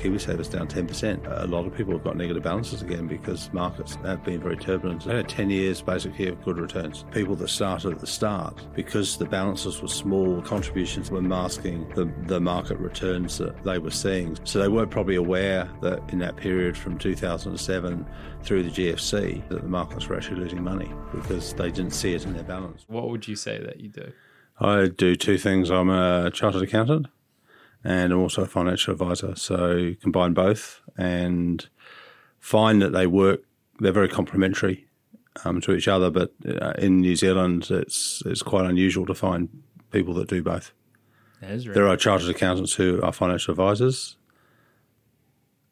KiwiSaver's down 10%. A lot of people have got negative balances again because markets have been very turbulent. They had 10 years basically of good returns. People that started at the start, because the balances were small, contributions were masking the, the market returns that they were seeing. So they weren't probably aware that in that period from 2007 through the GFC that the markets were actually losing money because they didn't see it in their balance. What would you say that you do? I do two things. I'm a chartered accountant and I'm also a financial advisor. So combine both and find that they work. They're very complementary um, to each other. But uh, in New Zealand, it's it's quite unusual to find people that do both. That is right. There are chartered accountants who are financial advisors,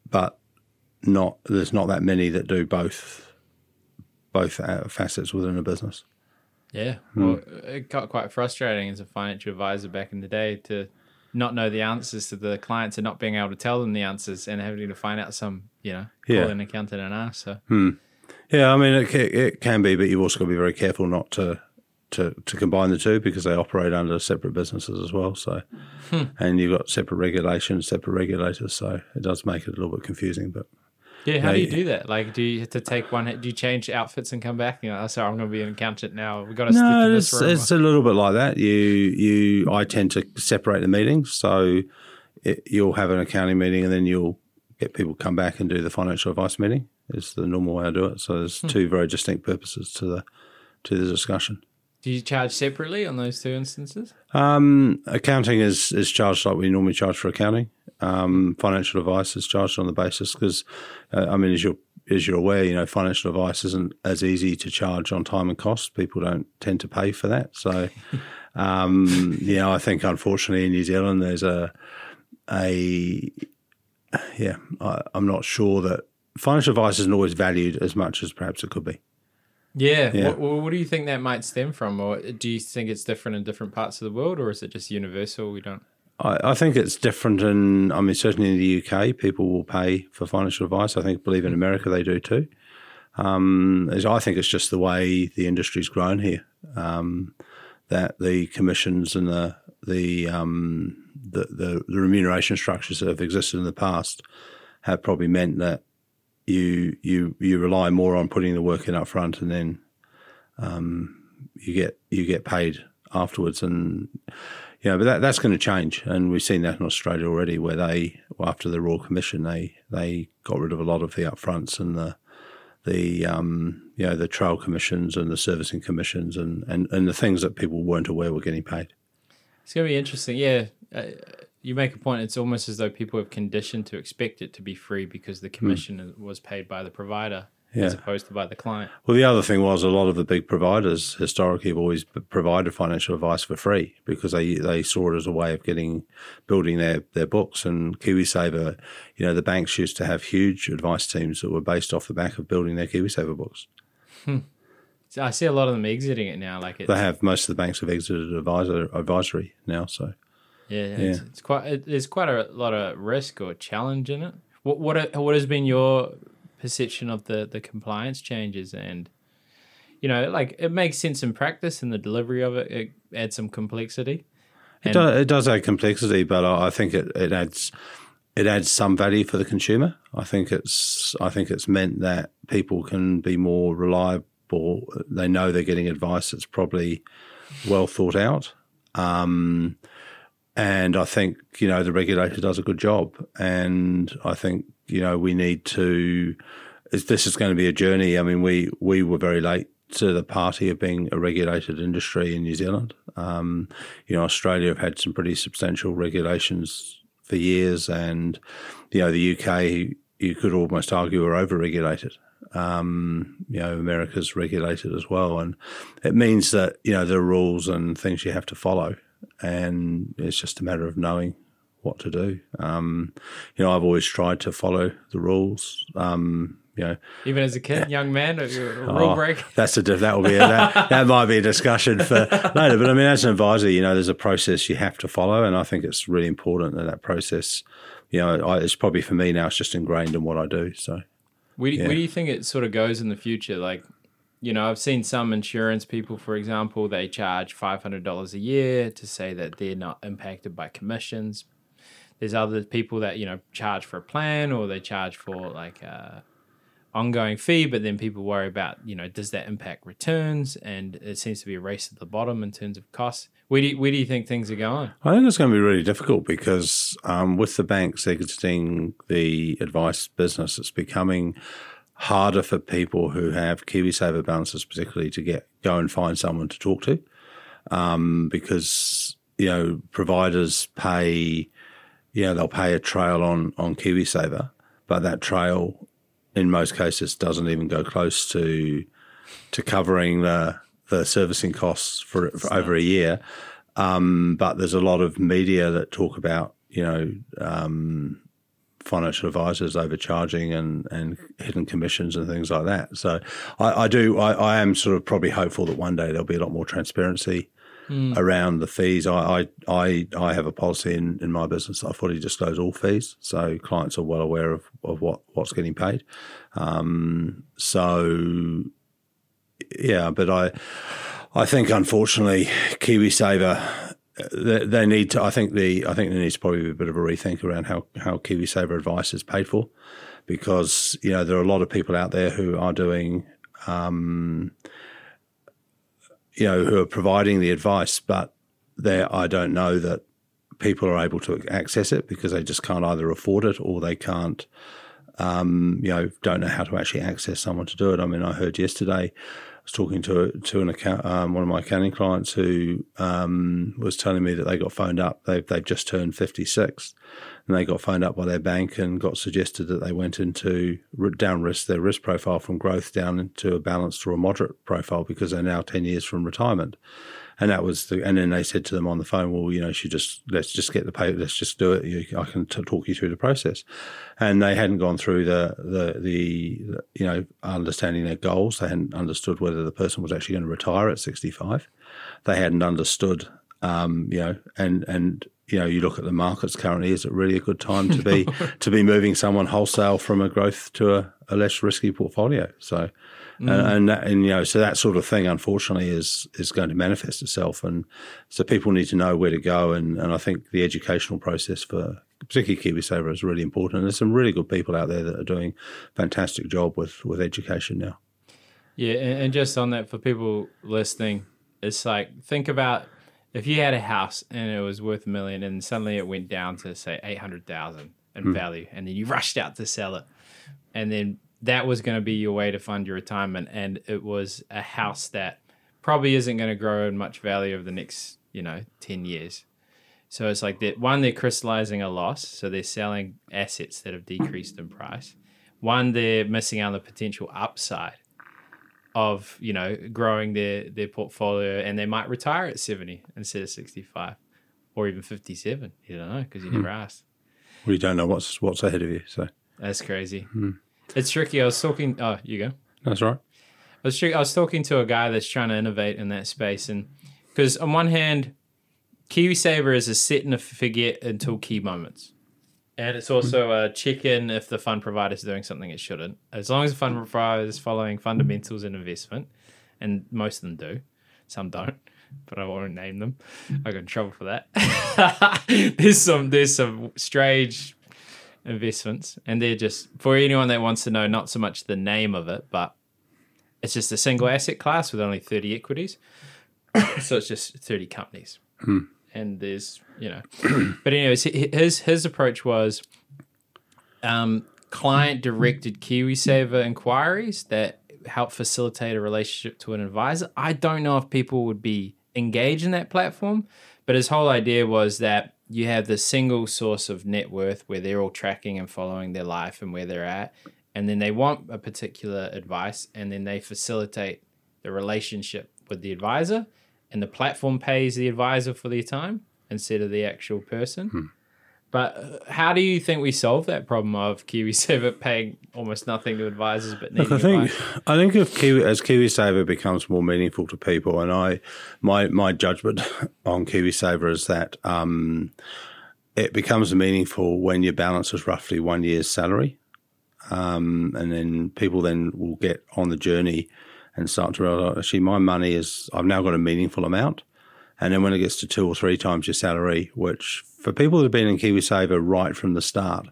but not there's not that many that do both both uh, facets within a business. Yeah. Well, it got quite frustrating as a financial advisor back in the day to not know the answers to the clients and not being able to tell them the answers and having to find out some, you know, call Yeah. an accountant and ask. So, hmm. Yeah, I mean it, it can be, but you've also got to be very careful not to to to combine the two because they operate under separate businesses as well. So, hmm. and you've got separate regulations, separate regulators. So it does make it a little bit confusing. But yeah, how Yeah, do you do that? Like, do you have to take one, do you change outfits and come back? You know, oh, sorry, I'm going to be an accountant now. We've got to stick no, it's, this room. it's a little bit like that. You you I tend to separate the meetings, so it, you'll have an accounting meeting, and then you'll get people come back and do the financial advice meeting. Is the normal way I do it. So there's two very distinct purposes to the to the discussion. do you charge separately on those two instances? Um, accounting is, is charged like we normally charge for accounting. Um, financial advice is charged on the basis because, uh, I mean, as you're as you're aware, you know, financial advice isn't as easy to charge on time and cost. People don't tend to pay for that. So, um, you know, I think unfortunately in New Zealand there's a a yeah, I, I'm not sure that financial advice isn't always valued as much as perhaps it could be. Yeah. Yeah. What, what do you think that might stem from? Or do you think it's different in different parts of the world or is it just universal? We don't. I, I think it's different in, I mean, certainly in the UK, people will pay for financial advice. I think, believe in America, they do too. Um, I think it's just the way the industry's grown here. Um, that the commissions and the the, um, the the the remuneration structures that have existed in the past have probably meant that you you you rely more on putting the work in up front and then um, you get you get paid afterwards and you know but that, that's going to change and we've seen that in Australia already where they well, after the Royal Commission they they got rid of a lot of the upfronts and the the um, you know the trail commissions and the servicing commissions and, and, and the things that people weren't aware were getting paid. It's going to be interesting. Yeah. Uh, you make a point. It's almost as though people have conditioned to expect it to be free because the commission was paid by the provider as opposed to by the client. Well, the other thing was a lot of the big providers historically have always provided financial advice for free because they they saw it as a way of getting building their their books. And KiwiSaver, you know, the banks used to have huge advice teams that were based off the back of building their KiwiSaver books. Hmm. So I see a lot of them exiting it now. Like it's, They have most of the banks have exited advisor advisory now. So yeah, It's, it's quite. It, there's quite a lot of risk or challenge in it. What what what has been your perception of the the compliance changes and you know like it makes sense in practice and the delivery of it it adds some complexity. It, does, it does add complexity, but I I think it, it adds it adds some value for the consumer. I think it's I think it's meant that people can be more reliable. They know they're getting advice that's probably well thought out. Um, and I think you know the regulator does a good job, and I think you know we need to. This is going to be a journey. I mean, we we were very late to the party of being a regulated industry in New Zealand. Um, you know, Australia have had some pretty substantial regulations for years, and you know, the UK you could almost argue are over-regulated. Um, you know, America's regulated as well, and it means that you know there are rules and things you have to follow, and it's just a matter of knowing what to do. Um, you know, I've always tried to follow the rules. Um, you know, Even as a kid, young man, a, a rule Oh, break. That's a that will be a, that, that might be a discussion for later. But I mean, as an advisor, you know, there's a process you have to follow, and I think it's really important that that process, you know, I, it's probably for me now. It's just ingrained in what I do. So Where do, Yeah. where do you think it sort of goes in the future? Like, you know, I've seen some insurance people, for example, they charge five hundred dollars a year to say that they're not impacted by commissions. there's other people that you know charge for a plan or they charge for like a ongoing fee, but then people worry about you know does that impact returns, and it seems to be a race at the bottom in terms of costs. Where do you, where do you think things are going? I think it's going to be really difficult because um, with the banks exiting the advice business, it's becoming harder for people who have KiwiSaver balances, particularly, to get go and find someone to talk to, um, because you know providers pay, you know, they'll pay a trail on on KiwiSaver, but that trail, in most cases, doesn't even go close to to covering the the servicing costs for, for over a year. Um, but there's a lot of media that talk about you know um, financial advisors overcharging and, and hidden commissions and things like that. So I, I do I, I, am sort of probably hopeful that one day there'll be a lot more transparency mm. around the fees. I, I I have a policy in, in my business I fully disclose all fees, so clients are well aware of, of what, what's getting paid. Um, so yeah, but I I think unfortunately KiwiSaver they, they need to. I think the I think there needs to probably be a bit of a rethink around how how KiwiSaver advice is paid for, because you know there are a lot of people out there who are doing. Um, you know, who are providing the advice, but there, I don't know that people are able to access it because they just can't either afford it or they can't, um, you know, don't know how to actually access someone to do it. I mean, I heard yesterday was talking to to an account, um, one of my accounting clients who um, was telling me that they got phoned up. They they've just turned fifty six, and they got phoned up by their bank and got suggested that they went into down risk their risk profile from growth down into a balanced or a moderate profile because they're now ten years from retirement and that was the, and then they said to them on the phone, well, you know, you just let's just get the pay, let's just do it. You, I can t- talk you through the process, and they hadn't gone through the, the the you know understanding their goals. They hadn't understood whether the person was actually going to retire at sixty five. They hadn't understood, um, you know, and and you know, you look at the markets currently. Is it really a good time to be to be moving someone wholesale from a growth to a, a less risky portfolio? So, Mm. And, and, that, and, you know, so that sort of thing, unfortunately, is is going to manifest itself. And so people need to know where to go. And, and I think the educational process for particularly KiwiSaver is really important. And there's some really good people out there that are doing fantastic job with, with education now. Yeah, and, and just on that, for people listening, it's like think about if you had a house and it was worth a million, and suddenly it went down to say eight hundred thousand in mm. value, and then you rushed out to sell it, and then that was going to be your way to fund your retirement, and it was a house that probably isn't going to grow in much value over the next you know ten years. So it's like that one, they're crystallizing a loss, so they're selling assets that have decreased in price. One, they're missing out on the potential upside of you know growing their their portfolio, and they might retire at seventy instead of sixty five, or even fifty seven. You don't know because you never hmm. asked. Well, you don't know what's what's ahead of you, so that's crazy. Hmm. It's tricky. I was talking. Oh, you go. That's right. I was, I was talking to a guy that's trying to innovate in that space, and because on one hand, KiwiSaver is a set and a forget until key moments, and it's also a check in if the fund provider is doing something it shouldn't. As long as the fund provider is following fundamentals in investment, and most of them do, some don't, but I won't name them. I got in trouble for that. there's some there's some strange investments, and they're just for anyone that wants to know not so much the name of it, but it's just a single asset class with only thirty equities. so it's just thirty companies, hmm. and there's you know, but anyways, his his approach was um, client directed KiwiSaver inquiries that help facilitate a relationship to an advisor. I don't know if people would be engaged in that platform, but his whole idea was that you have the single source of net worth where they're all tracking and following their life and where they're at. And then they want a particular advice and then they facilitate the relationship with the advisor and the platform pays the advisor for their time instead of the actual person. Hmm. But how do you think we solve that problem of KiwiSaver paying almost nothing to advisors but needing Look, I think advice? I think if Kiwi as KiwiSaver becomes more meaningful to people, and I my my judgment on KiwiSaver is that um, it becomes meaningful when your balance is roughly one year's salary, um, and then people then will get on the journey and start to realize actually my money is I've now got a meaningful amount And then when it gets to two or three times your salary, which for people that have been in KiwiSaver right from the start,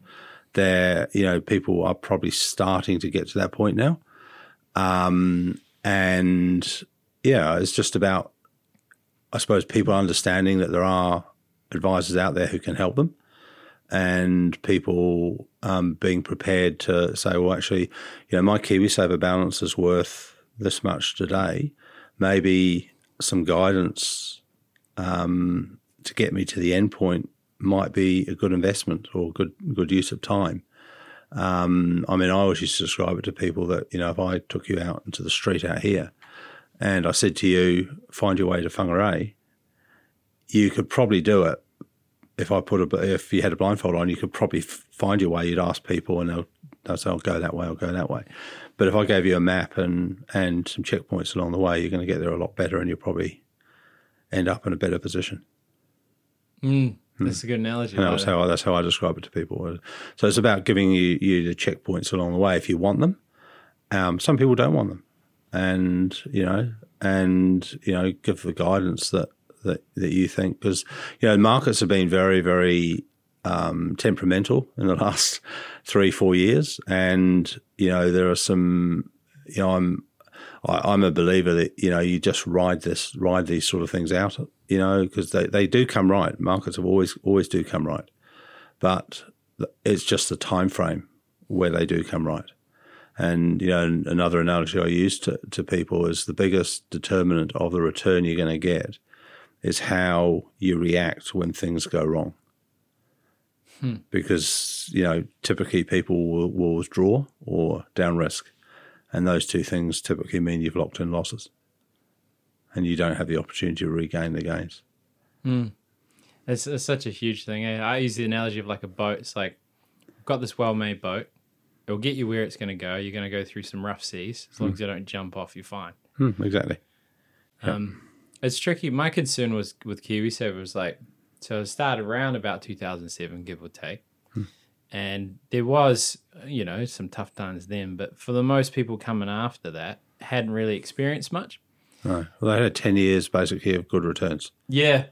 they're, you know, people are probably starting to get to that point now. Um, and yeah, it's just about, I suppose, people understanding that there are advisors out there who can help them and people um, being prepared to say, well, actually, you know, my KiwiSaver balance is worth this much today. Maybe some guidance um, to get me to the end point might be a good investment or good good use of time. Um, I mean, I always used to describe it to people that you know, if I took you out into the street out here, and I said to you, find your way to Whangarei, you could probably do it. If I put a, if you had a blindfold on, you could probably find your way. You'd ask people, and they'll, they'll say, "I'll go that way. I'll go that way." But if I gave you a map and and some checkpoints along the way, you're going to get there a lot better, and you'll probably end up in a better position. Mm, that's a good analogy. And that's how I, that's how I describe it to people. So it's about giving you, you the checkpoints along the way if you want them. Um, some people don't want them, and you know, and you know, give the guidance that that, that you think because you know markets have been very very um, temperamental in the last three four years, and you know there are some you know I'm I, am a believer that you know you just ride this ride these sort of things out you know because they, they do come right. Markets have always always do come right. But it's just the time frame where they do come right. And you know another analogy I use to, to people is the biggest determinant of the return you're going to get is how you react when things go wrong. Hmm. because you know typically people will, will withdraw or down risk and those two things typically mean you've locked in losses and you don't have the opportunity to regain the gains. Mm. It's, it's, such a huge thing. Eh? I use the analogy of like a boat. It's like, I've got this well made boat. It'll get you where it's going to go. You're going to go through some rough seas. As long mm. as you don't jump off, you're fine. Mm, exactly. Um, It's tricky. My concern was with KiwiSaver was like, so it started around about 2007, give or take and there was you know some tough times then but for the most people coming after that hadn't really experienced much. No. Well they had 10 years basically of good returns. Yeah.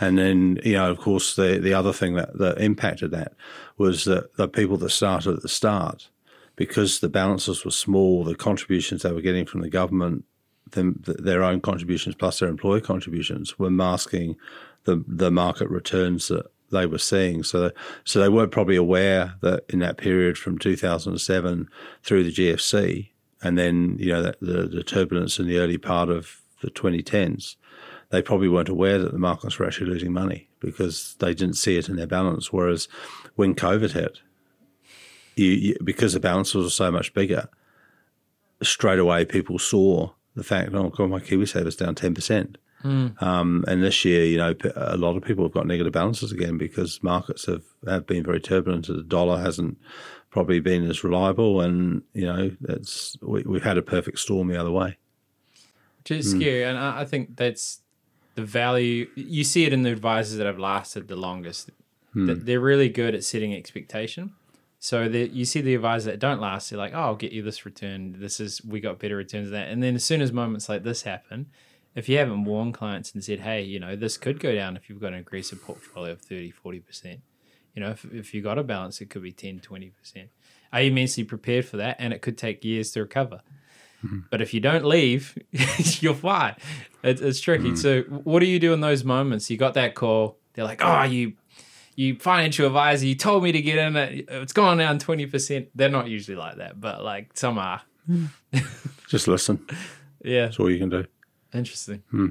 And then you know of course the the other thing that, that impacted that was that the people that started at the start because the balances were small the contributions they were getting from the government them, their own contributions plus their employer contributions were masking the the market returns that they were seeing. So, so they were probably aware that in that period from 2007 through the GFC, and then you know the, the turbulence in the early part of the 2010s, they probably weren't aware that the markets were actually losing money because they didn't see it in their balance. Whereas when COVID hit, you, you, because the balances were so much bigger, straight away people saw the fact, oh, God, my KiwiSaver's down 10%. Mm. Um, and this year, you know, a lot of people have got negative balances again because markets have, have been very turbulent. The dollar hasn't probably been as reliable, and you know, it's we, have had a perfect storm the other way. Which is mm. scary, and I, I think that's the value. You see it in the advisors that have lasted the longest. Mm. That they're really good at setting expectation. So the, you see the advisors that don't last, they're like, "Oh, I'll get you this return. This is we got better returns than that." And then as soon as moments like this happen, if you haven't warned clients and said, hey, you know, this could go down if you've got an aggressive portfolio of 30, 40%. You know, if, if you got a balance, it could be 10, 20%. Are you mentally prepared for that? And it could take years to recover. Mm-hmm. But if you don't leave, you're fine. It, it's tricky. Mm-hmm. So, what do you do in those moments? You got that call. They're like, "Oh, you, you financial advisor, you told me to get in it. It's gone down twenty percent." They're not usually like that, but like some are. Just listen. yeah, that's all you can do. Interesting. Hmm.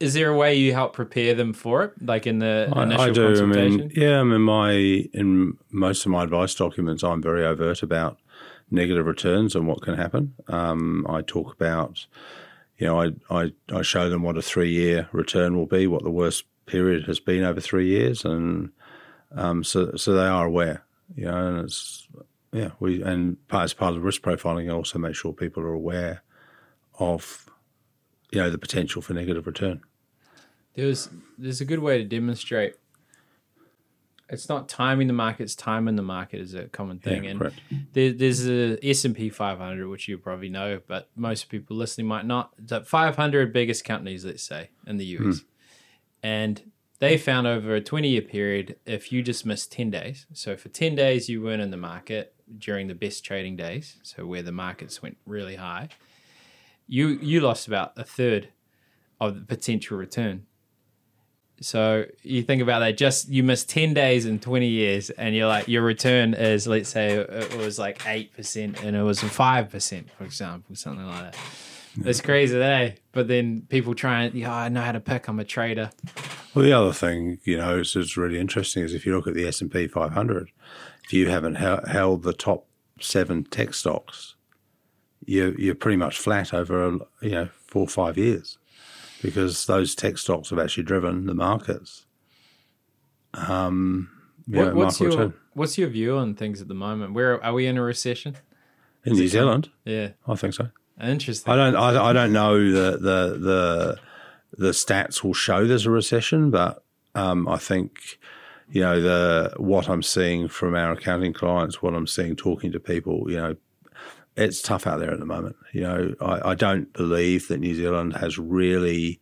Is there a way you help prepare them for it, like in the I, initial I do. consultation? I mean, yeah, I mean, my in most of my advice documents, I'm very overt about negative returns and what can happen. Um, I talk about, you know, I, I, I show them what a three year return will be, what the worst period has been over three years, and um, so so they are aware. You know, and it's yeah, we and as part of risk profiling, I also make sure people are aware of you know the potential for negative return. There's there's a good way to demonstrate. It's not timing the market; it's timing the market is a common thing. Yeah, and there, there's S and P 500, which you probably know, but most people listening might not. The 500 biggest companies, let's say, in the US, mm. and they found over a 20 year period, if you just missed 10 days, so for 10 days you weren't in the market during the best trading days, so where the markets went really high, you you lost about a third of the potential return. So you think about that, just you missed 10 days in 20 years, and you're like, your return is, let's say, it was like 8% and it was 5%, for example, something like that. It's crazy, eh? But then people try and, yeah, I know how to pick. I'm a trader. Well, the other thing, you know, is, is really interesting is if you look at the S and P 500, if you haven't he- held the top seven tech stocks, you you're pretty much flat over you know four or five years because those tech stocks have actually driven the markets. Um, What, what's your return. What's your view on things at the moment? Where are we in a recession? in New Zealand? Yeah, I think so. interesting. I don't. I, I don't know the the the the stats will show there's a recession, but um, I think you know the what I'm seeing from our accounting clients, what I'm seeing talking to people, you know, it's tough out there at the moment. You know, I, I don't believe that New Zealand has really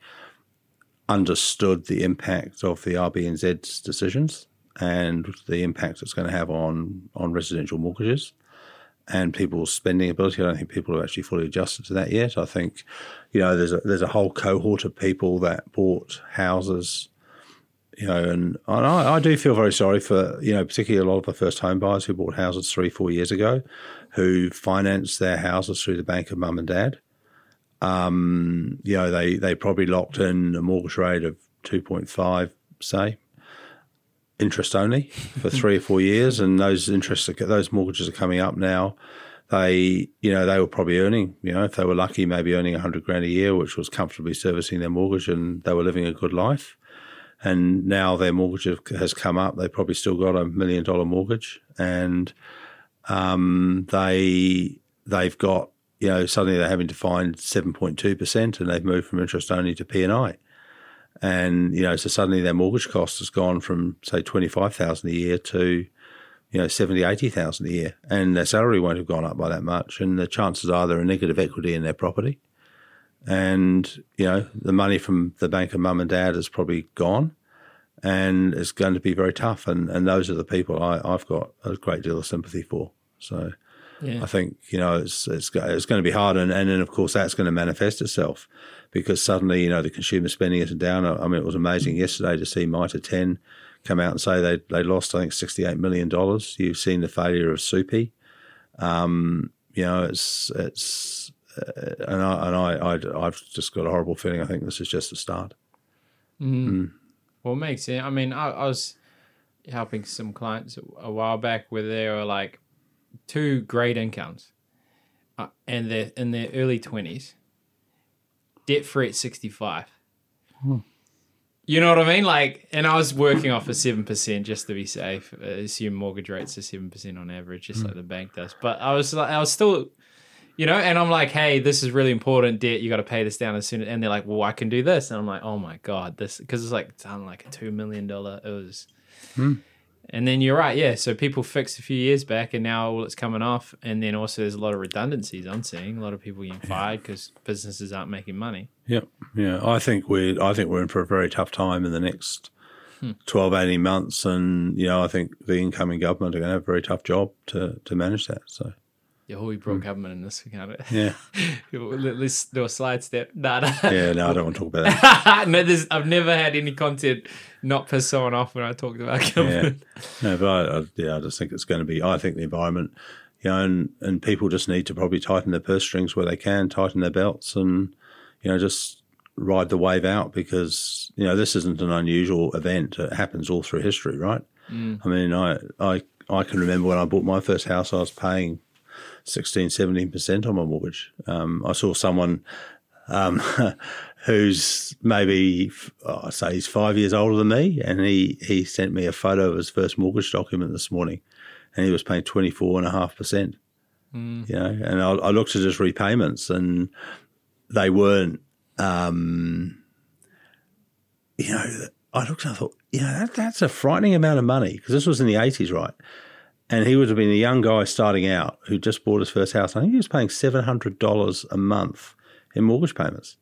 understood the impact of the RBNZ's decisions and the impact it's going to have on on residential mortgages and people's spending ability. I don't think people have actually fully adjusted to that yet. I think, you know, there's a there's a whole cohort of people that bought houses, you know, and, and I, I do feel very sorry for you know particularly a lot of the first home buyers who bought houses three four years ago, who financed their houses through the bank of mum and dad. Um, you know, they they probably locked in a mortgage rate of two point five, say, interest only for three or four years, and those interests, are, those mortgages are coming up now. They, you know, they were probably earning, you know, if they were lucky, maybe earning a hundred grand a year, which was comfortably servicing their mortgage, and they were living a good life. And now their mortgage has come up. They probably still got a million dollar mortgage, and um, they they've got, you know, suddenly they're having to find seven point two percent, and they've moved from interest only to P and I. And you know, so suddenly their mortgage cost has gone from say twenty five thousand a year to you know seventy eighty thousand a year, and their salary won't have gone up by that much, and the chances are they're a negative equity in their property, and you know the money from the bank of mum and dad is probably gone, and it's going to be very tough, and and those are the people I, I've got a great deal of sympathy for. So. yeah. I think you know it's it's it's going to be hard, and and then of course that's going to manifest itself because suddenly you know the consumer spending isn't down. I mean, it was amazing yesterday to see Mitre Ten come out and say they they lost I think sixty eight million dollars. You've seen the failure of Soupy. Um, you know, it's it's uh, and I and I, I I've just got a horrible feeling. I think this is just the start. Well, it makes sense. I mean, I, I was helping some clients a while back where they were like two great incomes, uh, and they're in their early twenties, debt free at sixty five. You know what I mean? Like, and I was working off a seven percent just to be safe. Assume mortgage rates are seven percent on average, just like the bank does. But I was like, I was still, you know, and I'm like, hey, this is really important debt. You got to pay this down as soon. As and they're like, well, I can do this, and I'm like, oh my god, this because it's like done like a two million dollar. It was. Hmm. And then you're right, yeah. So people fixed a few years back, and now all it's coming off. And then also, there's a lot of redundancies. I'm seeing a lot of people getting fired because businesses aren't making money. Yeah, yeah. I think we're I think we're in for a very tough time in the next hmm. 12, 18 months, and you know I think the incoming government are going to have a very tough job to to manage that. So Yeah, we brought hmm. government in this account. yeah, Let's do a slide step. Nah, nah. yeah. No, I don't want to talk about that. no, there's, I've never had any content not piss someone off when I talked about Yeah, government. no, but I, I, yeah, I just think it's going to be. I think the environment, you know, and and people just need to probably tighten their purse strings where they can, tighten their belts, and you know, just ride the wave out because you know this isn't an unusual event. It happens all through history, right? Mm. I mean, I I I can remember when I bought my first house, I was paying 16, 17 percent on my mortgage. Um, I saw someone um, who's maybe oh, I say he's five years older than me, and he he sent me a photo of his first mortgage document this morning, and he was paying twenty four and a half percent. You know, and I, I looked at his repayments, and they weren't. Um, you know, I looked and I thought, you know, that, that's a frightening amount of money because this was in the eighties, right? And he would have been a young guy starting out who just bought his first house. I think he was paying seven hundred dollars a month in mortgage payments.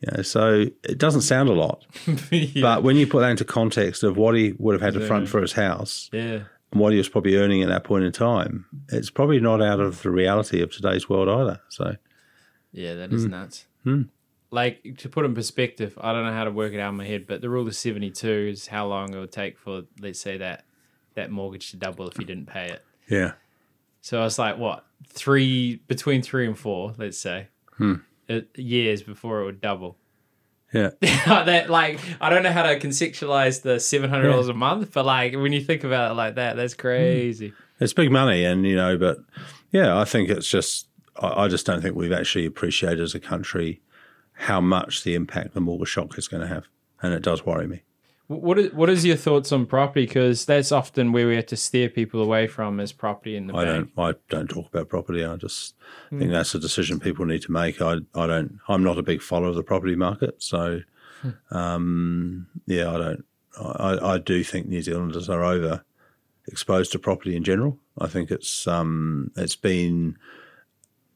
You know, so it doesn't sound a lot, yeah. but when you put that into context of what he would have had to front for his house yeah. and what he was probably earning at that point in time, it's probably not out of the reality of today's world either. So Yeah, that is is nuts. Hmm. Like to put in perspective, I don't know how to work it out in my head, but the rule of seventy two is how long it would take for let's say that that mortgage to double if you didn't pay it. yeah, So I was like, what three between three and four, let's say, Hmm. it, years before it would double. yeah, that like I don't know how to conceptualize the seven hundred dollars a month, but like when you think about it like that, that's crazy. it's big money, and you know, but yeah, I think it's just I, I just don't think we've actually appreciated as a country how much the impact the mortgage shock is going to have, and it does worry me. Wh- What is, what is your thoughts on property? Because that's often where we have to steer people away from is property in the I bank. don't. I don't talk about property. I just think that's a decision people need to make. I. I don't. I'm not a big follower of the property market, so um, yeah, I don't. I, I do think New Zealanders are over exposed to property in general. I think it's um, it's been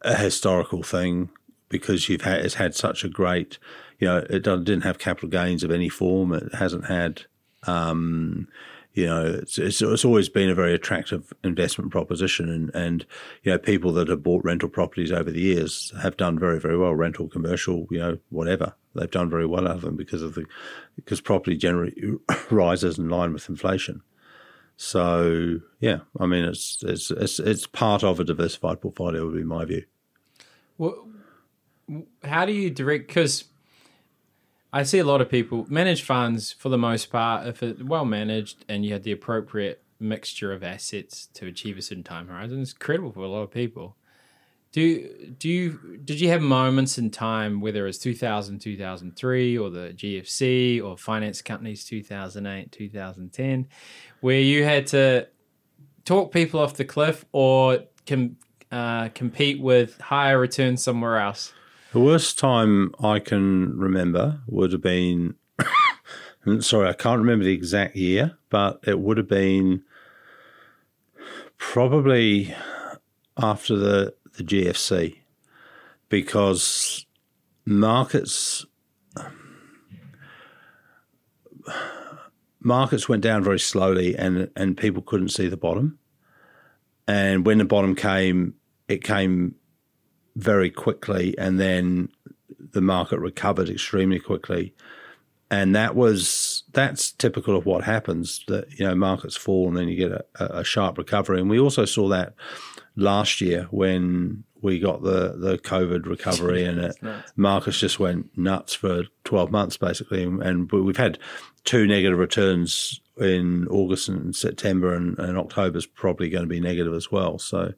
a historical thing because you've had it's had such a great, you know, it didn't have capital gains of any form. It hasn't had um, you know, it's, it's, it's always been a very attractive investment proposition. And, and, you know, people that have bought rental properties over the years have done very, very well, rental, commercial, you know, whatever. They've done very well out of them because of the, because property generally rises in line with inflation. So, yeah, I mean, it's, it's, it's, it's part of a diversified portfolio would be my view. Well, how do you direct? Because I see a lot of people manage funds for the most part. If it's well managed and you had the appropriate mixture of assets to achieve a certain time horizon, it's credible for a lot of people. Do do you did you have moments in time whether it's 2000 2003 or the GFC or finance companies 2008 2010 where you had to talk people off the cliff or com, uh, compete with higher returns somewhere else? The worst time I can remember would have been, sorry, I can't remember the exact year, but it would have been probably after the, the GFC because markets markets went down very slowly and and people couldn't see the bottom. And when the bottom came it came very quickly, and then the market recovered extremely quickly. And that was that's typical of what happens. That you know markets fall and then you get a, a sharp recovery. And we also saw that last year when we got the the COVID recovery and it, markets just went nuts for twelve months basically. And, and we've had two negative returns in August and September, and, and is probably going to be negative as well. So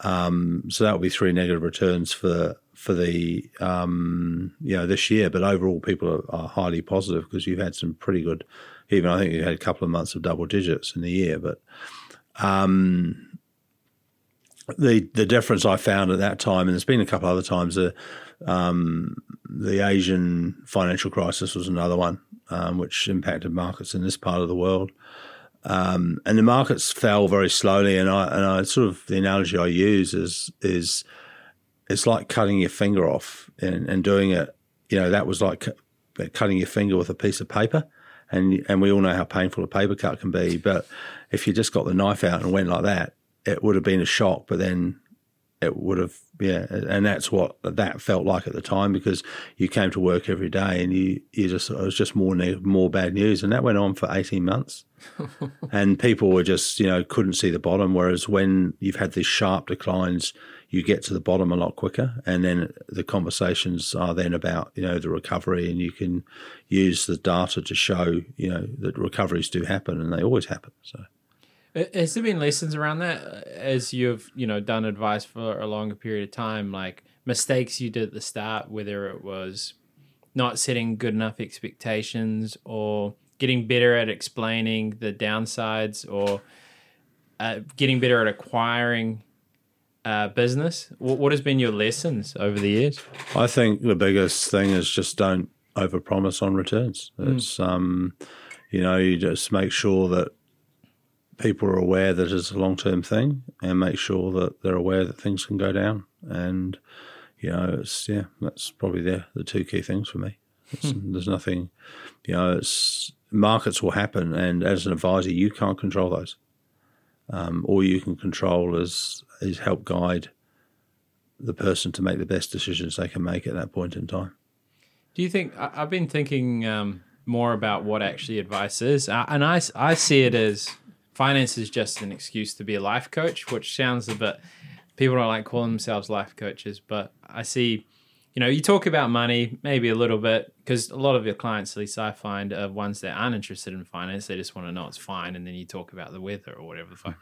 so that will be three negative returns for for the um, you know this year. But overall, people are, are highly positive because you've had some pretty good. Even I think you had a couple of months of double digits in the year. But um, the the difference I found at that time, and there's been a couple other times, uh, um, the Asian financial crisis was another one, um, which impacted markets in this part of the world Um, and the markets fell very slowly. And I and I sort of the analogy I use is is it's like cutting your finger off and, and doing it. You know, that was like cutting your finger with a piece of paper, and and we all know how painful a paper cut can be. But if you just got the knife out and went like that, it would have been a shock. But then it would have yeah and that's what that felt like at the time because you came to work every day and you you just it was just more more bad news. And that went on for 18 months. And people were just you know couldn't see the bottom. Whereas when you've had these sharp declines you get to the bottom a lot quicker. And then the conversations are then about you know the recovery and you can use the data to show you know that recoveries do happen and they always happen. So Has there been lessons around that uh, as you've you know done advice for a longer period of time, like mistakes you did at the start, whether it was not setting good enough expectations or getting better at explaining the downsides or uh, getting better at acquiring uh, business? What, what has been your lessons over the years? I think the biggest thing is just don't overpromise on returns. It's um, you know, you just make sure that people are aware that it's a long term thing, and make sure that they're aware that things can go down. And you know, it's yeah, that's probably the the two key things for me. There's nothing, you know, it's markets will happen, and as an advisor, you can't control those. Um, all you can control is is help guide the person to make the best decisions they can make at that point in time. Do you think I've been thinking um, more about what actually advice is, and I I see it as finance is just an excuse to be a life coach, which sounds a bit people don't like calling themselves life coaches, but I see, you know, you talk about money maybe a little bit because a lot of your clients, at least I find, are ones that aren't interested in finance. They just want to know it's fine, and then you talk about the weather or whatever the fuck.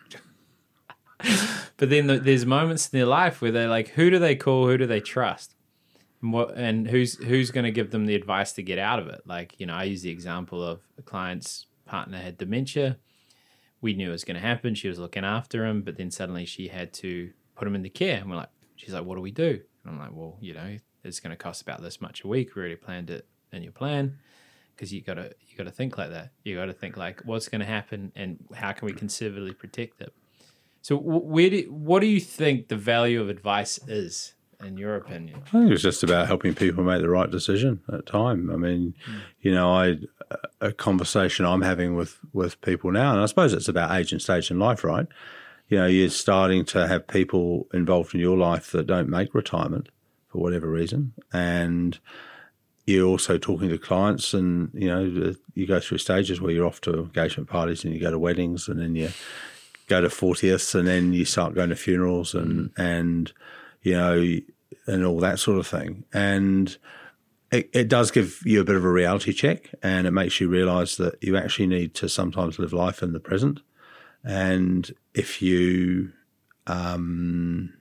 but then the, there's moments in their life where they're like, who do they call? Who do they trust? And what and who's who's going to give them the advice to get out of it? Like, you know, I use the example of a client's partner had dementia. We knew it was going to happen. She was looking after him, but then suddenly she had to put him into care. And we're like, she's like, what do we do? And I'm like, well, you know, it's going to cost about this much a week. We already planned it in your plan because you got to you got to think like that. You got to think like what's going to happen and how can we conservatively protect it. So, where do, what do you think the value of advice is, in your opinion? I think it's just about helping people make the right decision at time. I mean, mm. you know, I a conversation I'm having with with people now, and I suppose it's about age and stage in life, right? You know, you're starting to have people involved in your life that don't make retirement for whatever reason, and you're also talking to clients, and you know, you go through stages where you're off to engagement parties and you go to weddings, and then you go to 40ths and then you start going to funerals and, and, you know, and all that sort of thing. And it, it does give you a bit of a reality check and it makes you realize that you actually need to sometimes live life in the present. And if you, um,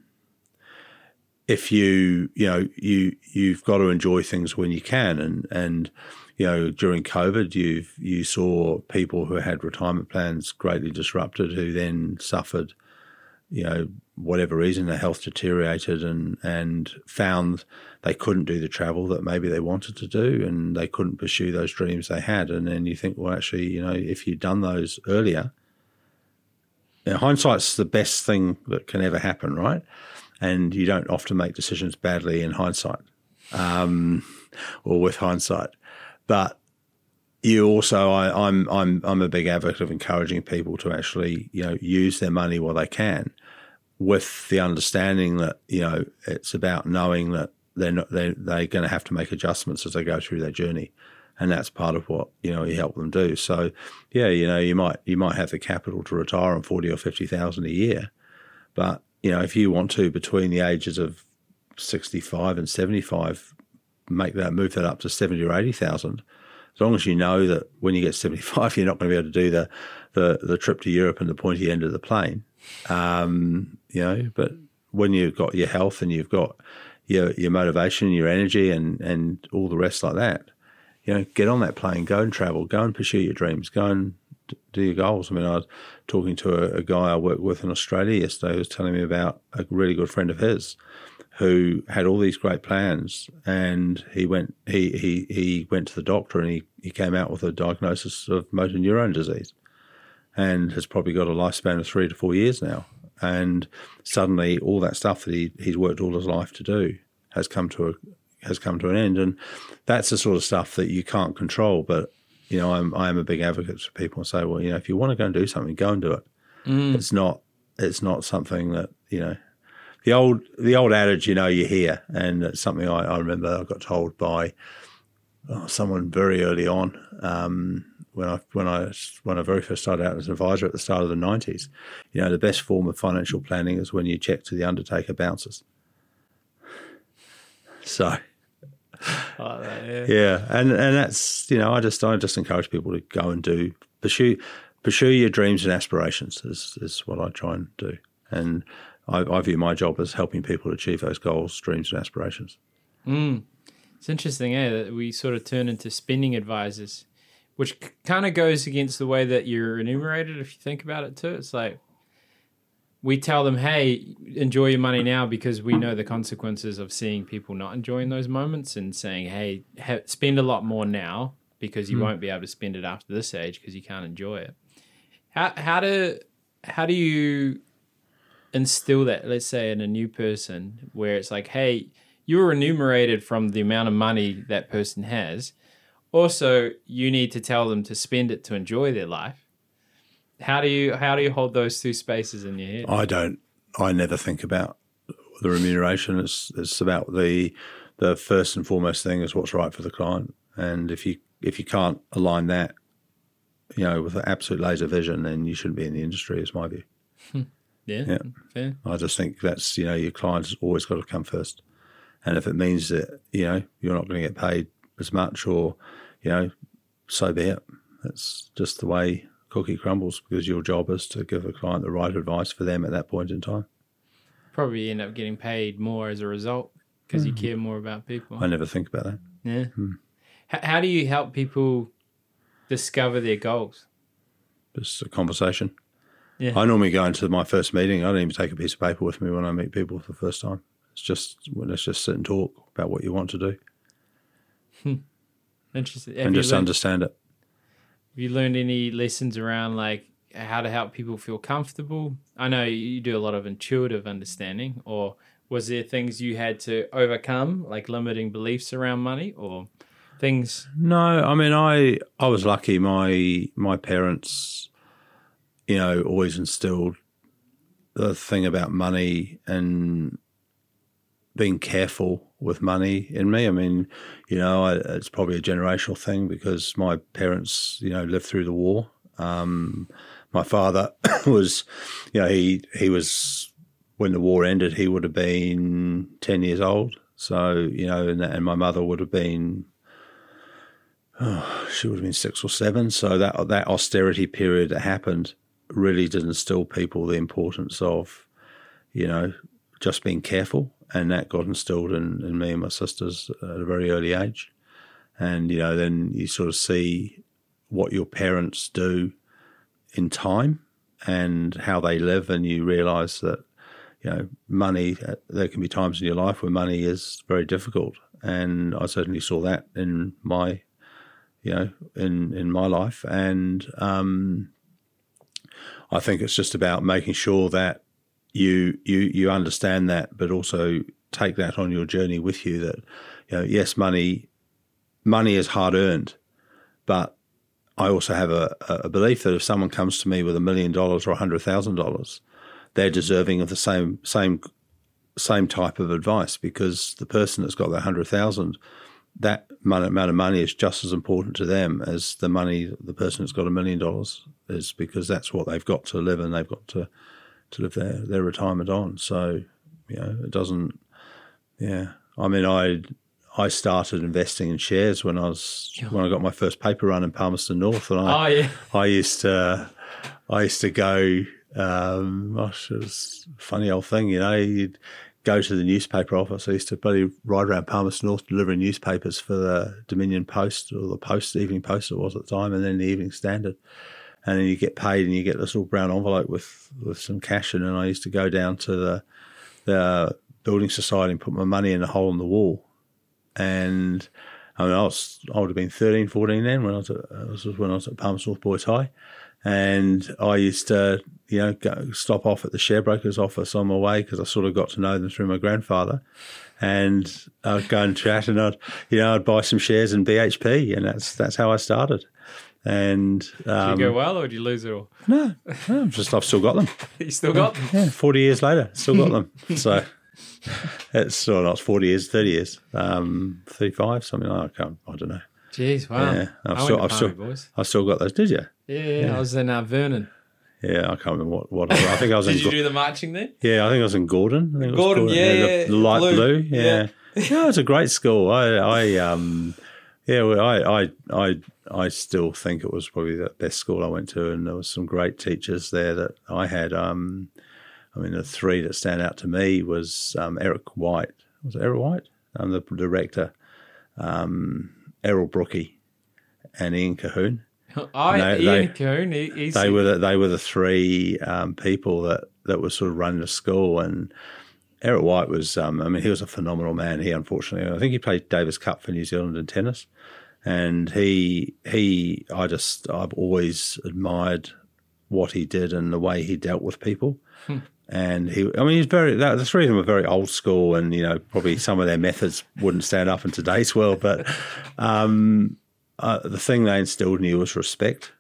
if you, you know, you, you've got to enjoy things when you can and, and, you know, during COVID, you you saw people who had retirement plans greatly disrupted, who then suffered, you know, whatever reason, their health deteriorated and and found they couldn't do the travel that maybe they wanted to do, and they couldn't pursue those dreams they had. And then you think, well, actually, you know, if you'd done those earlier, know, hindsight's the best thing that can ever happen, right? And you don't often make decisions badly in hindsight, um, or with hindsight. But you also, I, I'm, I'm, I'm a big advocate of encouraging people to actually, you know, use their money while they can, with the understanding that you know it's about knowing that they're not, they're, they're going to have to make adjustments as they go through their journey, and that's part of what you know you help them do. So, yeah, you know, you might you might have the capital to retire on forty or fifty thousand a year, but you know, if you want to between the ages of sixty five and seventy five make that move that up to seventy or eighty thousand. As long as you know that when you get seventy five, you're not going to be able to do the, the the trip to Europe and the pointy end of the plane. Um, you know, but when you've got your health and you've got your your motivation, your energy, and and all the rest like that, you know, get on that plane, go and travel, go and pursue your dreams, go and do your goals. I mean, I was talking to a, a guy I work with in Australia yesterday who was telling me about a really good friend of his who had all these great plans, and he went he he he went to the doctor, and he he came out with a diagnosis of motor neurone disease, and has probably got a lifespan of three to four years now. And suddenly, all that stuff that he he's worked all his life to do has come to a has come to an end, and that's the sort of stuff that you can't control. But you know, I'm I am a big advocate for people and say, well, you know, if you want to go and do something, go and do it. Mm. It's not it's not something that you know the old the old adage, you know, you hear, and it's something I, I remember I got told by oh, someone very early on um, when I when I when I very first started out as an advisor at the start of the nineties. You know, the best form of financial planning is when you check to the undertaker bounces. So. that, yeah. yeah, and and that's you know I just I just encourage people to go and do pursue pursue your dreams and aspirations is is what I try and do, and I, I, view my job as helping people achieve those goals, dreams, and aspirations. Mm. It's interesting, eh? That we sort of turn into spending advisors, which kind of goes against the way that you're enumerated. If you think about it, too, it's like we tell them, "Hey, enjoy your money now," because we know the consequences of seeing people not enjoying those moments, and saying, "Hey, ha- spend a lot more now." Because you mm. won't be able to spend it after this age because you can't enjoy it. How how do how do you instill that, let's say, in a new person where it's like, hey, you're remunerated from the amount of money that person has. Also, you need to tell them to spend it to enjoy their life. How do you how do you hold those two spaces in your head? I don't. I never think about the remuneration. It's it's about the the first and foremost thing is what's right for the client. And if you if you can't align that, you know, with an absolute laser vision, then you shouldn't be in the industry. Is my view. Hmm. Yeah, Yeah. fair. I just think that's you know your client's always got to come first, and if it means that you know you're not going to get paid as much, or you know, so be it. That's just the way cookie crumbles because your job is to give a client the right advice for them at that point in time. Probably end up getting paid more as a result because you hmm. care more about people. I never think about that. Yeah. Hmm. H- how do you help people discover their goals? Just a conversation. Yeah. I normally go into my first meeting. I don't even take a piece of paper with me when I meet people for the first time. It's just let's just sit and talk about what you want to do hmm. Interesting. Have and just learned- understand it. Have you learned any lessons around like how to help people feel comfortable? I know you do a lot of intuitive understanding, or was there things you had to overcome, like limiting beliefs around money, or things? No, I mean, I I was lucky. My my parents, you know, always instilled the thing about money and being careful with money in me. I mean, you know, I, it's probably a generational thing because my parents, you know, lived through the war. Um, my father was, you know, he he was when the war ended. He would have been ten years old. So you know, and, and my mother would have been she would have been six or seven. So that that austerity period that happened really did instill people the importance of, you know, just being careful, and that got instilled in, in me and my sisters at a very early age. And you know, then you sort of see what your parents do in time and how they live, and you realise that you know money. uh, There can be times in your life where money is very difficult, and I certainly saw that in my you know, in in my life, and um, I think it's just about making sure that you you you understand that, but also take that on your journey with you. That you know, yes, money money is hard earned, but I also have a, a belief that if someone comes to me with a million dollars or a hundred thousand dollars, they're deserving of the same same same type of advice because the person that's got that hundred thousand that amount of money is just as important to them as the money the person that's got a million dollars is because that's what they've got to live and they've got to to live their, their retirement on. So, you know, it doesn't yeah. I mean I I started investing in shares when I was when I got my first paper run in Palmerston North and I Oh yeah, I used to, I used to go. Um, gosh, it was a funny old thing, you know. You'd go to the newspaper office. I used to bloody ride around Palmerston North delivering newspapers for the Dominion Post or the Post the Evening Post it was at the time, and then the Evening Standard. And then you get paid, and you get this little brown envelope with with some cash in. And I used to go down to the the building society and put my money in a hole in the wall. And I mean, I was I would have been 13, 14 then when I was at, was when I was at Palmerston North Boys High, and I used to you know go stop off at the sharebroker's office on my way because I sort of got to know them through my grandfather, and I'd go and chat and I'd you know I'd buy some shares in BHP and that's that's how I started. And did um, you go well or did you lose it all? no, no, just I've still got them. You still got them. Yeah, 40 years later, still got them. So it's well, not 40 years, 30 years, um, 35, something like that. I, can't, I don't know. Jeez, wow. Yeah, I've I still, I've still. I've still got those. Did you? Yeah, yeah, I was in uh, Vernon. Yeah, I can't remember what. what I. I think I was Did in. you do the marching there? yeah, I think I was in Gordon. I think it was Gordon, yeah, yeah, the light blue. blue. Yeah. Yeah, yeah, it's a great school. I, I, um, yeah, well, I, I, I, I still think it was probably the best school I went to, and there was some great teachers there that I had. Um, I mean, the three that stand out to me was um, Eric White. Was it Eric White? Um, the director, um, Errol Brookie, and Ian Cahoon. Oh, They- Ian they-. He, he's, They were the, they were the three um, people that, that were sort of running the school, and Eric White was. Um, I mean, he was a phenomenal man. He unfortunately, I think he played Davis Cup for New Zealand in tennis, and he he. I just I've always admired what he did and the way he dealt with people. And he, I mean, he's very. That, the three of them were very old school, and you know, probably some of their methods wouldn't stand up in today's world. But um, uh, the thing they instilled in you was respect.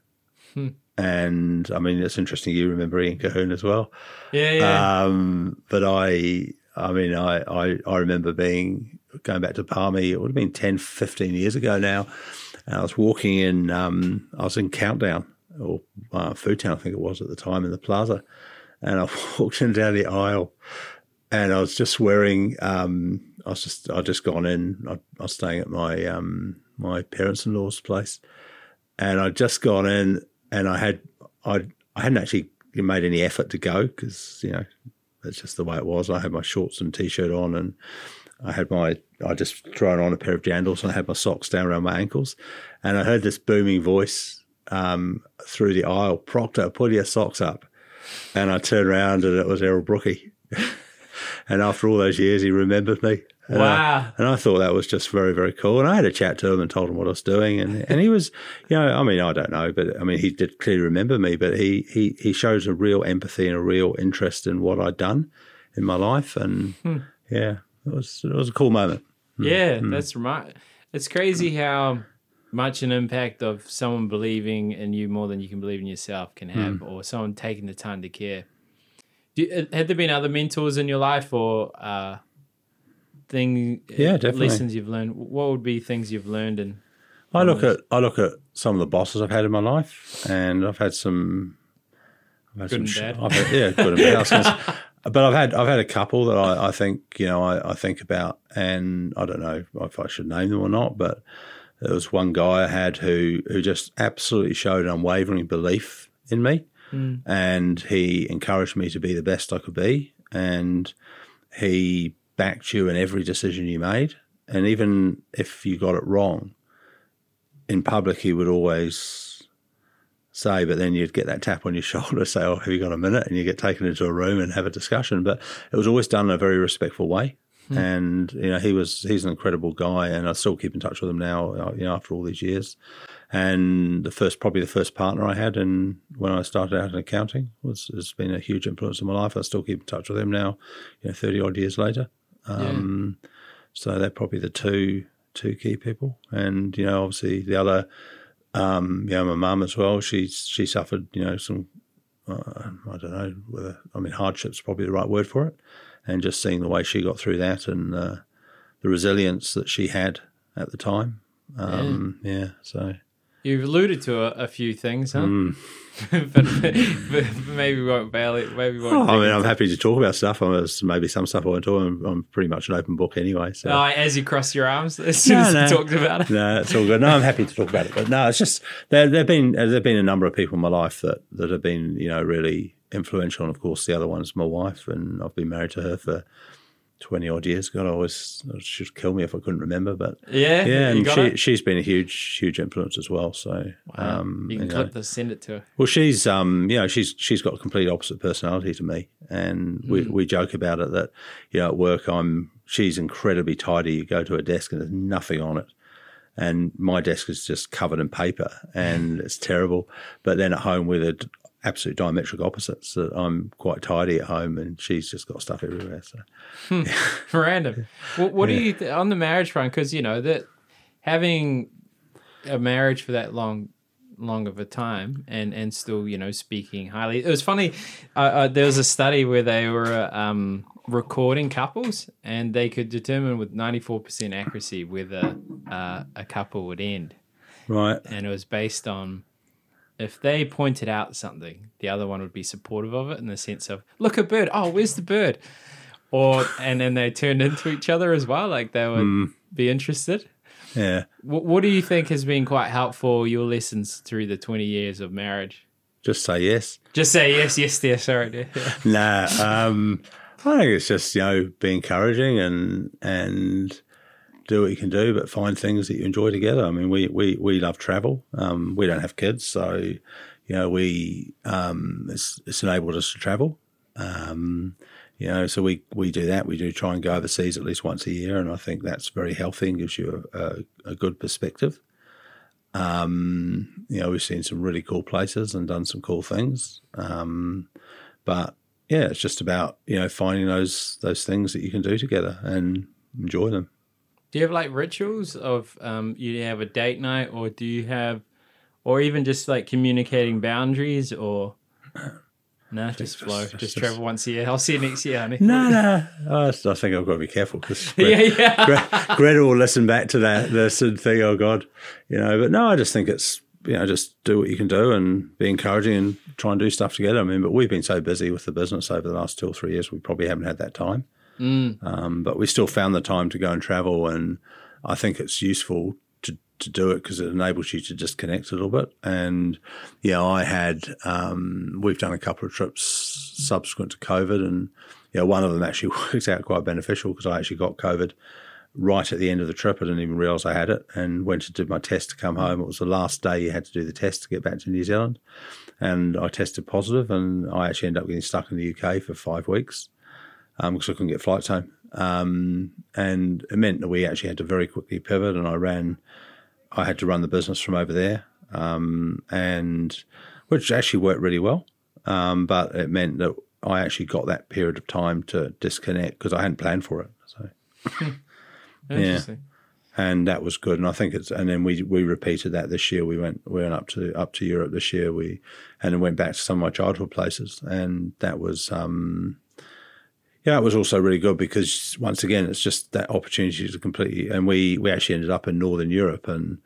And I mean, it's interesting. You remember Ian Cahoon as well. Yeah, yeah. Um, but I, I mean, I, I, I remember being going back to Palmy. It would have been 10, 15 years ago now. And I was walking in. Um, I was in Countdown or uh, Foodtown, I think it was at the time, in the plaza, and I walked in down the aisle, and I was just wearing. Um, I was just. I just gone in. I, I was staying at my um, my parents-in-law's place, and I'd just gone in, and I had. I I hadn't actually made any effort to go because you know that's just the way it was. I had my shorts and t-shirt on, and I had my I just thrown on a pair of jandals, and I had my socks down around my ankles, and I heard this booming voice um, through the aisle, Proctor, put your socks up, and I turned around, and it was Errol Brookie, and after all those years, he remembered me. And I- wow. and I thought that was just very, very cool. And I had a chat to him and told him what I was doing. And, and he was, you know, I mean, I don't know, but I mean, he did clearly remember me, but he, he, he shows a real empathy and a real interest in what I'd done in my life. And hmm. yeah, it was, it was a cool moment. Hmm. Yeah, hmm. that's right. It's crazy how much an impact of someone believing in you more than you can believe in yourself can have, or someone taking the time to care. Do, uh, had there been other mentors in your life, or uh, thing? Yeah, definitely. Lessons you've learned. What would be things you've learned? And I look at, I look at some of the bosses I've had in my life and I've had some, I've had Good and bad. I've had, yeah, good and bad. I was gonna say- but I've had I've had a couple that I, I think you know I, I think about, and I don't know if I should name them or not. But there was one guy I had who who just absolutely showed unwavering belief in me, mm. and he encouraged me to be the best I could be, and he backed you in every decision you made, and even if you got it wrong, in public he would always say, but then you'd get that tap on your shoulder, say, "Oh, have you got a minute?" And you get taken into a room and have a discussion. But it was always done in a very respectful way. And you know, he was he's an incredible guy, and I still keep in touch with him now. uh, You know, after all these years. And the first, probably the first partner I had, and when I started out in accounting, was has been a huge influence in my life. I still keep in touch with him now, you know, thirty odd years later. Um, So they're probably the two two key people, and you know, obviously the other um, you know, my mum as well. She's she suffered, you know, some uh, I don't know whether I mean hardship's probably the right word for it, and just seeing the way she got through that and uh, the resilience that she had at the time. Um, yeah. so you've alluded to a, a few things, huh? Mm. but, but maybe we won't bail it. Maybe we won't. oh, I mean, I'm happy to talk about stuff. I mean, maybe some stuff I won't talk. I'm, I'm pretty much an open book anyway. So Oh, as you cross your arms, as soon No, as no. you talked about it. no, it's all good. No, I'm happy to talk about it. But no, it's just there. There've been there've been a number of people in my life that that have been you know really influential. And of course, the other one is my wife, and I've been married to her for twenty odd years. God, I always she'd kill me if I couldn't remember. But Yeah, yeah, and she it. she's been a huge huge influence as well. So um, you can clip know. this, send it to her. Well, she's um, you know, she's she's got a complete opposite personality to me, and we, we joke about it that you know at work I'm she's incredibly tidy. You go to her desk and there's nothing on it, and my desk is just covered in paper, and it's terrible. But then at home we're the absolute diametric opposites. That I'm quite tidy at home, and she's just got stuff everywhere. So Random. What, what do you th- on the marriage front? Because you know that having a marriage for that long, long of a time, and and still you know speaking highly. It was funny. Uh, uh, there was a study where they were um, recording couples, and they could determine with ninety four percent accuracy whether uh, a couple would end, right, and it was based on. If they pointed out something, the other one would be supportive of it in the sense of, "Look, a bird! Oh, where's the bird?" or and then they turned into each other as well. Like they would be interested. yeah. What, what do you think has been quite helpful? Your lessons through the twenty years of marriage. Just say yes. Just say yes, yes, dear. Sorry, dear. Nah, um, I think it's just you know be encouraging and and do what you can do, but find things that you enjoy together. I mean, we we we love travel. Um, we don't have kids, so you know we um, it's, it's enabled us to travel. Um, you know, so we we do that. We do try and go overseas at least once a year, and I think that's very healthy and gives you a, a, a good perspective. Um, you know, we've seen some really cool places and done some cool things. Um, but yeah, it's just about you know finding those those things that you can do together and enjoy them. Do you have like rituals of um, you have a date night, or do you have, or even just like communicating boundaries, or no, just flow, just, just, travel once a year. I'll see you next year, honey. No, no, I, I think I've got to be careful because yeah, yeah. Greta, Greta will listen back to that this and think, oh God, you know. But no, I just think it's you know just do what you can do and be encouraging and try and do stuff together. I mean, but we've been so busy with the business over the last two or three years, we probably haven't had that time. Mm. Um, but we still found the time to go and travel, and I think it's useful to to do it because it enables you to disconnect a little bit. And yeah, I had um, we've done a couple of trips subsequent to COVID, and yeah, one of them actually worked out quite beneficial because I actually got COVID right at the end of the trip. I didn't even realise I had it, and went to do my test to come home. It was the last day you had to do the test to get back to New Zealand, and I tested positive, and I actually ended up getting stuck in the UK for five weeks because um, I couldn't get flights home. Um, and it meant that we actually had to very quickly pivot, and I ran. I had to run the business from over there, um, and which actually worked really well. Um, but it meant that I actually got that period of time to disconnect because I hadn't planned for it. So, yeah, and that was good. And I think it's and then we we repeated that this year. We went we went up to up to Europe this year. We and then went back to some of my childhood places, and that was um, yeah, it was also really good because once again, it's just that opportunity to completely. And we we actually ended up in Northern Europe, and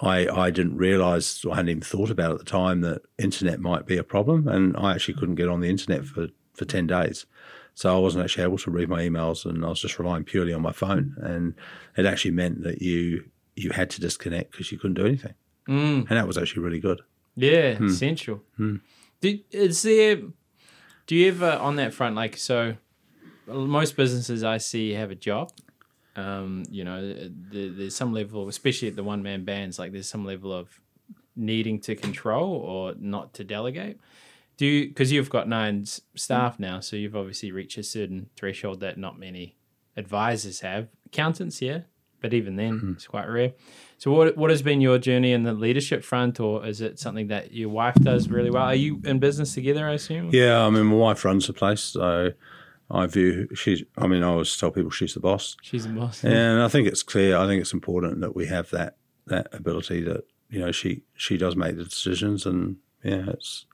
I I didn't realise I hadn't even thought about at the time that internet might be a problem, and I actually couldn't get on the internet for for ten days. So I wasn't actually able to read my emails, and I was just relying purely on my phone, and it actually meant that you you had to disconnect because you couldn't do anything, mm. and that was actually really good. Yeah, hmm. essential. Hmm. Did, is there? Do you ever on that front like so? Most businesses I see have a job. Um, you know, there's some level, especially at the one man bands, like there's some level of needing to control or not to delegate. Do you, because you've got nine staff now, so you've obviously reached a certain threshold that not many advisors have. Accountants, yeah, but even then, mm-hmm. it's quite rare. So, what what has been your journey in the leadership front, or is it something that your wife does really well? Are you in business together? I assume. Yeah, I mean, my wife runs the place, so I view she's. I mean, I always tell people she's the boss. She's the boss, yeah. and I think it's clear. I think it's important that we have that that ability that you know she she does make the decisions, and yeah, it's.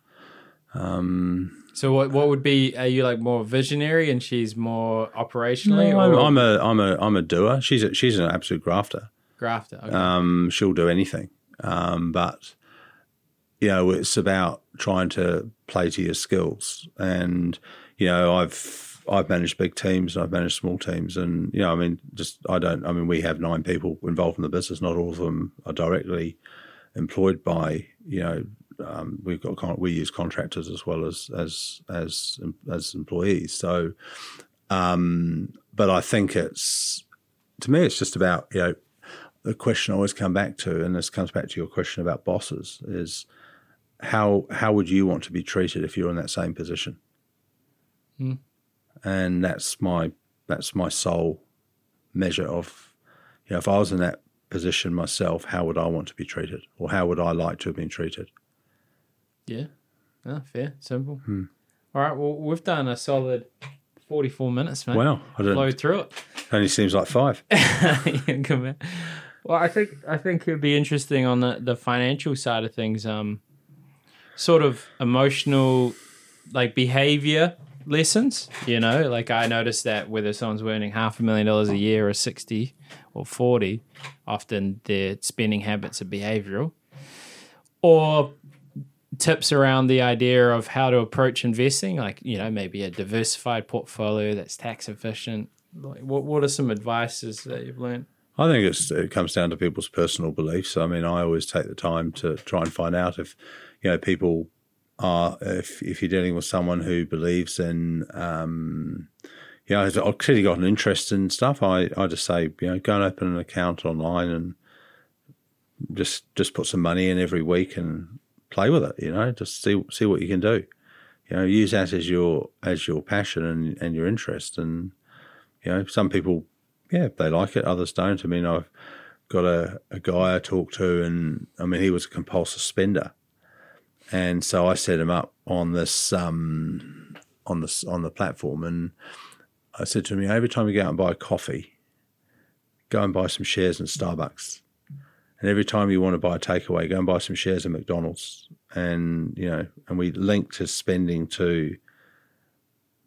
Um, so what what would be? Are you like more visionary, and she's more operationally? No, I'm, I'm, a I'm a I'm a doer. She's a, she's an absolute grafter. Grafter. Okay. Um, she'll do anything, um, but you know, it's about trying to play to your skills, and you know, I've I've managed big teams, and I've managed small teams, and you know, I mean, just I don't. I mean, we have nine people involved in the business. Not all of them are directly employed by you know. Um, we've got we use contractors as well as as as as employees. So, um, but I think it's to me, it's just about you know the question I always come back to, and this comes back to your question about bosses is how how would you want to be treated if you're in that same position? Mm and that's my that's my sole measure of you know if I was in that position myself, how would I want to be treated, or how would I like to have been treated? Yeah, no, fair, simple. Hmm. All right, well, we've done a solid forty-four minutes, man. Wow, I didn't, flow through it. Only seems like five. yeah, well, I think I think it'd be interesting on the, the financial side of things. Um, sort of emotional, like behavior lessons. You know, like I noticed that whether someone's earning half a million dollars a year or 60 or 40, often their spending habits are behavioral. Or tips around the idea of how to approach investing, like, you know, maybe a diversified portfolio that's tax efficient. Like, what, what are some advices that you've learned? I think it comes down to people's personal beliefs. I mean, I always take the time to try and find out if, you know, people are if if you're dealing with someone who believes in um, you know, I've clearly got an interest in stuff. I, I just say, you know, go and open an account online and just just put some money in every week and play with it. You know, just see see what you can do. You know, use that as your as your passion and, and your interest. And you know, some people, yeah, they like it. Others don't. I mean, I've got a, a guy I talked to, and I mean, he was a compulsive spender and so I set him up on this um, on the on the platform, and I said to him, every time you go out and buy a coffee, go and buy some shares in Starbucks, and every time you want to buy a takeaway, go and buy some shares in McDonald's, and you know, and we linked his spending to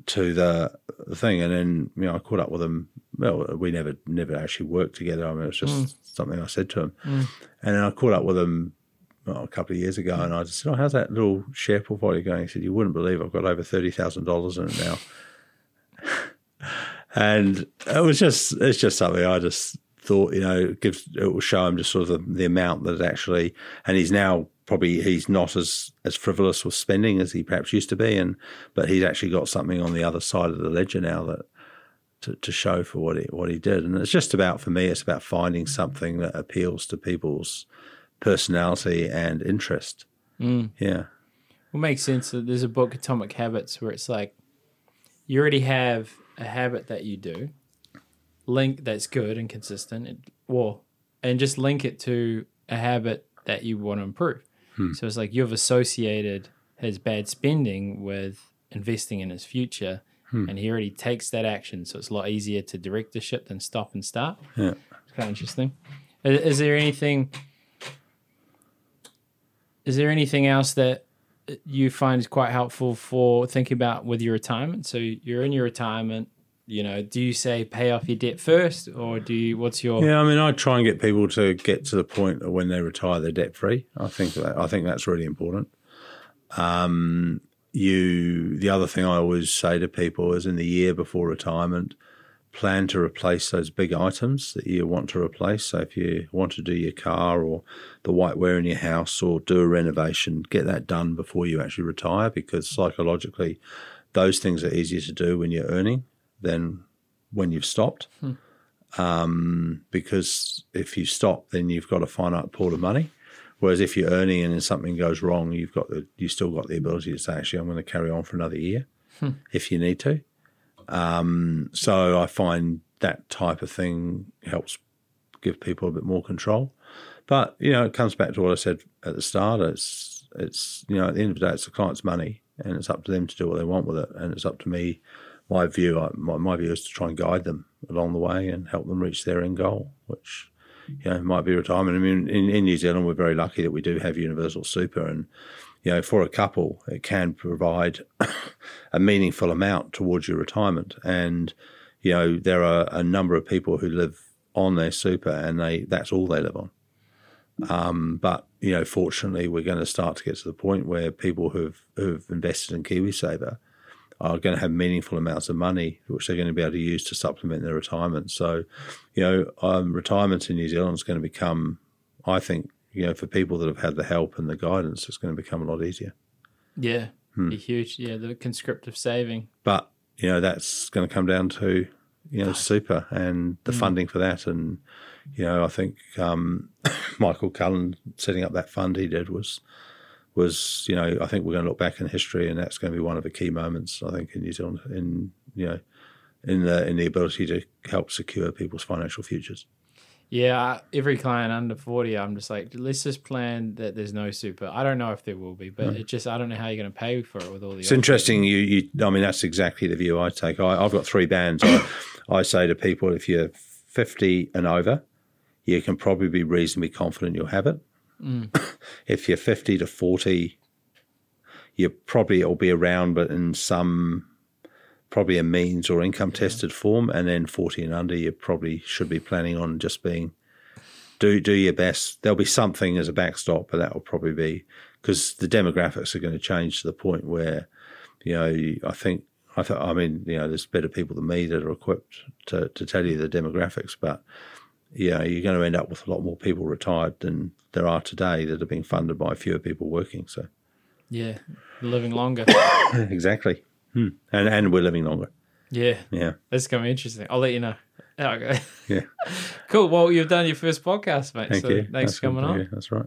to the, the thing, and then you know, I caught up with him. Well, we never never actually worked together. I mean, it was just Mm. something I said to him, and then I caught up with him well, a couple of years ago, hmm. and I just said, "Oh, how's that little share portfolio going?" He said, "You wouldn't believe I've got over thirty thousand dollars in it now." and it was just it's just something I just thought you know it gives it will show him just sort of the, the amount that it actually and he's now probably he's not as as frivolous with spending as he perhaps used to be and but he's actually got something on the other side of the ledger now that to, to show for what he what he did and it's just about for me it's about finding something that appeals to people's personality and interest Mm. yeah Well, makes sense. That there's a book, Atomic Habits, where it's like you already have a habit that you do, link that's good and consistent, and, well, and just link it to a habit that you want to improve. So it's like you've associated his bad spending with investing in his future, and he already takes that action. So it's a lot easier to direct the ship than stop and start. yeah It's kind of interesting. Is, is there anything? Is there anything else that you find is quite helpful for thinking about with your retirement? So you're in your retirement. You know, do you say pay off your debt first, or do you? What's your? Yeah, I mean, I try and get people to get to the point of when they retire, they're debt free. I think that I think that's really important. Um, you, the other thing I always say to people is, in the year before retirement, plan to replace those big items that you want to replace. So if you want to do your car or the whiteware in your house or do a renovation, get that done before you actually retire because psychologically, those things are easier to do when you're earning than when you've stopped Um, because if you stop, then you've got a finite pool of money. Whereas if you're earning and then something goes wrong, you've got the you still got the ability to say, actually, I'm going to carry on for another year if you need to. Um, so I find that type of thing helps give people a bit more control. But you know, it comes back to what I said at the start. It's it's you know, at the end of the day, it's the client's money, and it's up to them to do what they want with it, and it's up to me. My view, my, my view is to try and guide them along the way and help them reach their end goal, which you know might be retirement. I mean, in, in New Zealand, we're very lucky that we do have universal super, and you know, for a couple, it can provide a meaningful amount towards your retirement. And you know, there are a number of people who live on their super, and they that's all they live on. Um, but you know, fortunately, we're going to start to get to the point where people who've who've invested in KiwiSaver are going to have meaningful amounts of money, which they're going to be able to use to supplement their retirement. So, you know, um, retirement in New Zealand is going to become, I think, you know, for people that have had the help and the guidance, it's going to become a lot easier. Yeah, be huge. Yeah, the conscriptive saving. But you know, that's going to come down to you know super and the funding for that. And you know, I think um, Michael Cullen setting up that fund he did was was you know I think we're going to look back in history, and that's going to be one of the key moments I think in New Zealand in you know in the in the ability to help secure people's financial futures. Yeah, every client under 40, I'm just like, let's just plan that there's no super. I don't know if there will be, but it just, I don't know how you're going to pay for it with all the It's interesting. You, you, I mean, that's exactly the view I take. I, I've got three bands. I, I say to people, if you're 50 and over, you can probably be reasonably confident you'll have it. Mm. if you're 50 to 40, you probably it'll be around, but in some probably a means or income tested form. And then 40 and under, you probably should be planning on just being do do your best. There'll be something as a backstop, but that will probably be because the demographics are going to change to the point where, you know, I think I, th- I mean, you know, there's better people than me that are equipped to, to tell you the demographics, but yeah, you're going to end up with a lot more people retired than there are today that are being funded by fewer people working. So Yeah, living longer. exactly, hmm. and and we're living longer. yeah, Yeah, that's going to be interesting. I'll let you know. Okay. yeah. cool. Well, you've done your first podcast, mate. Thank so you. thanks That's for coming on. Yeah, that's right.